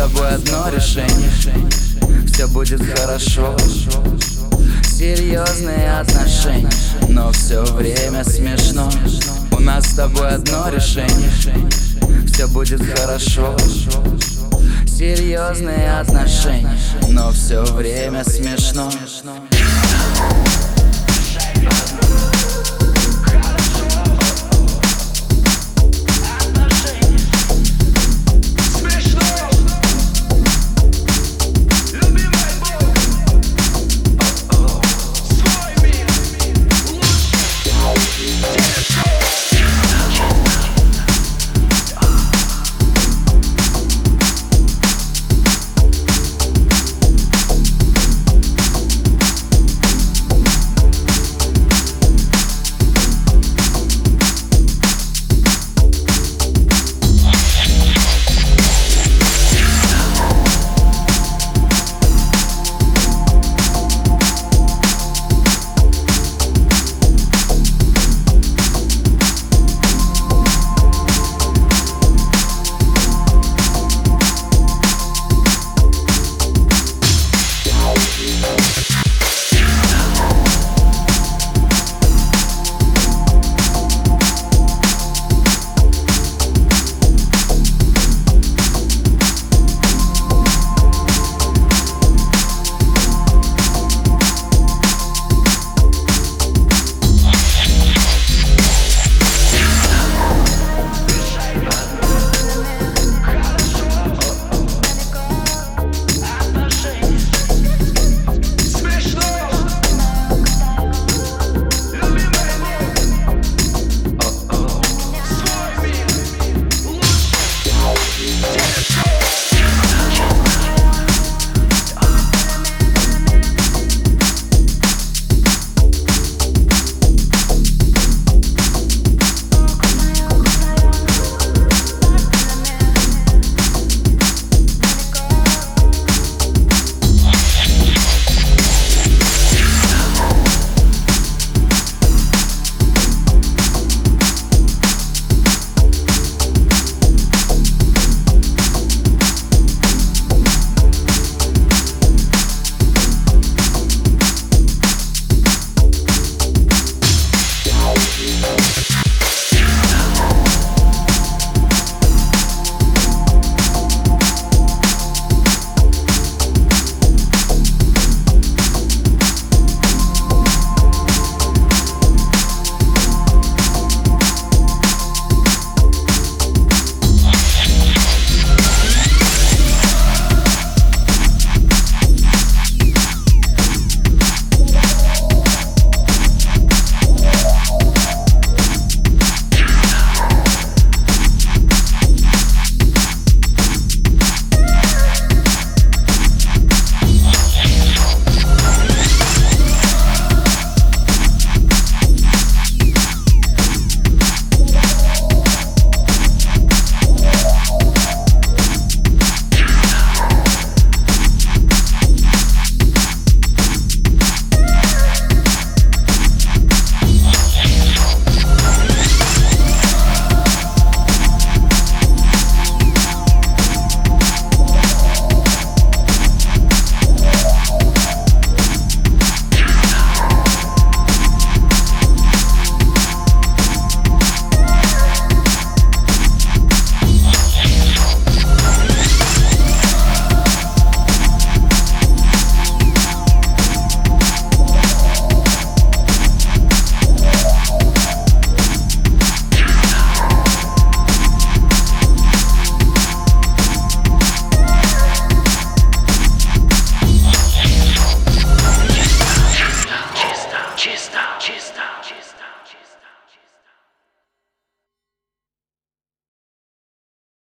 тобой одно решение. Все будет хорошо. Серьезные отношения. Но все время смешно. У нас с тобой одно решение. Все будет хорошо. Серьезные отношения. Но все время смешно.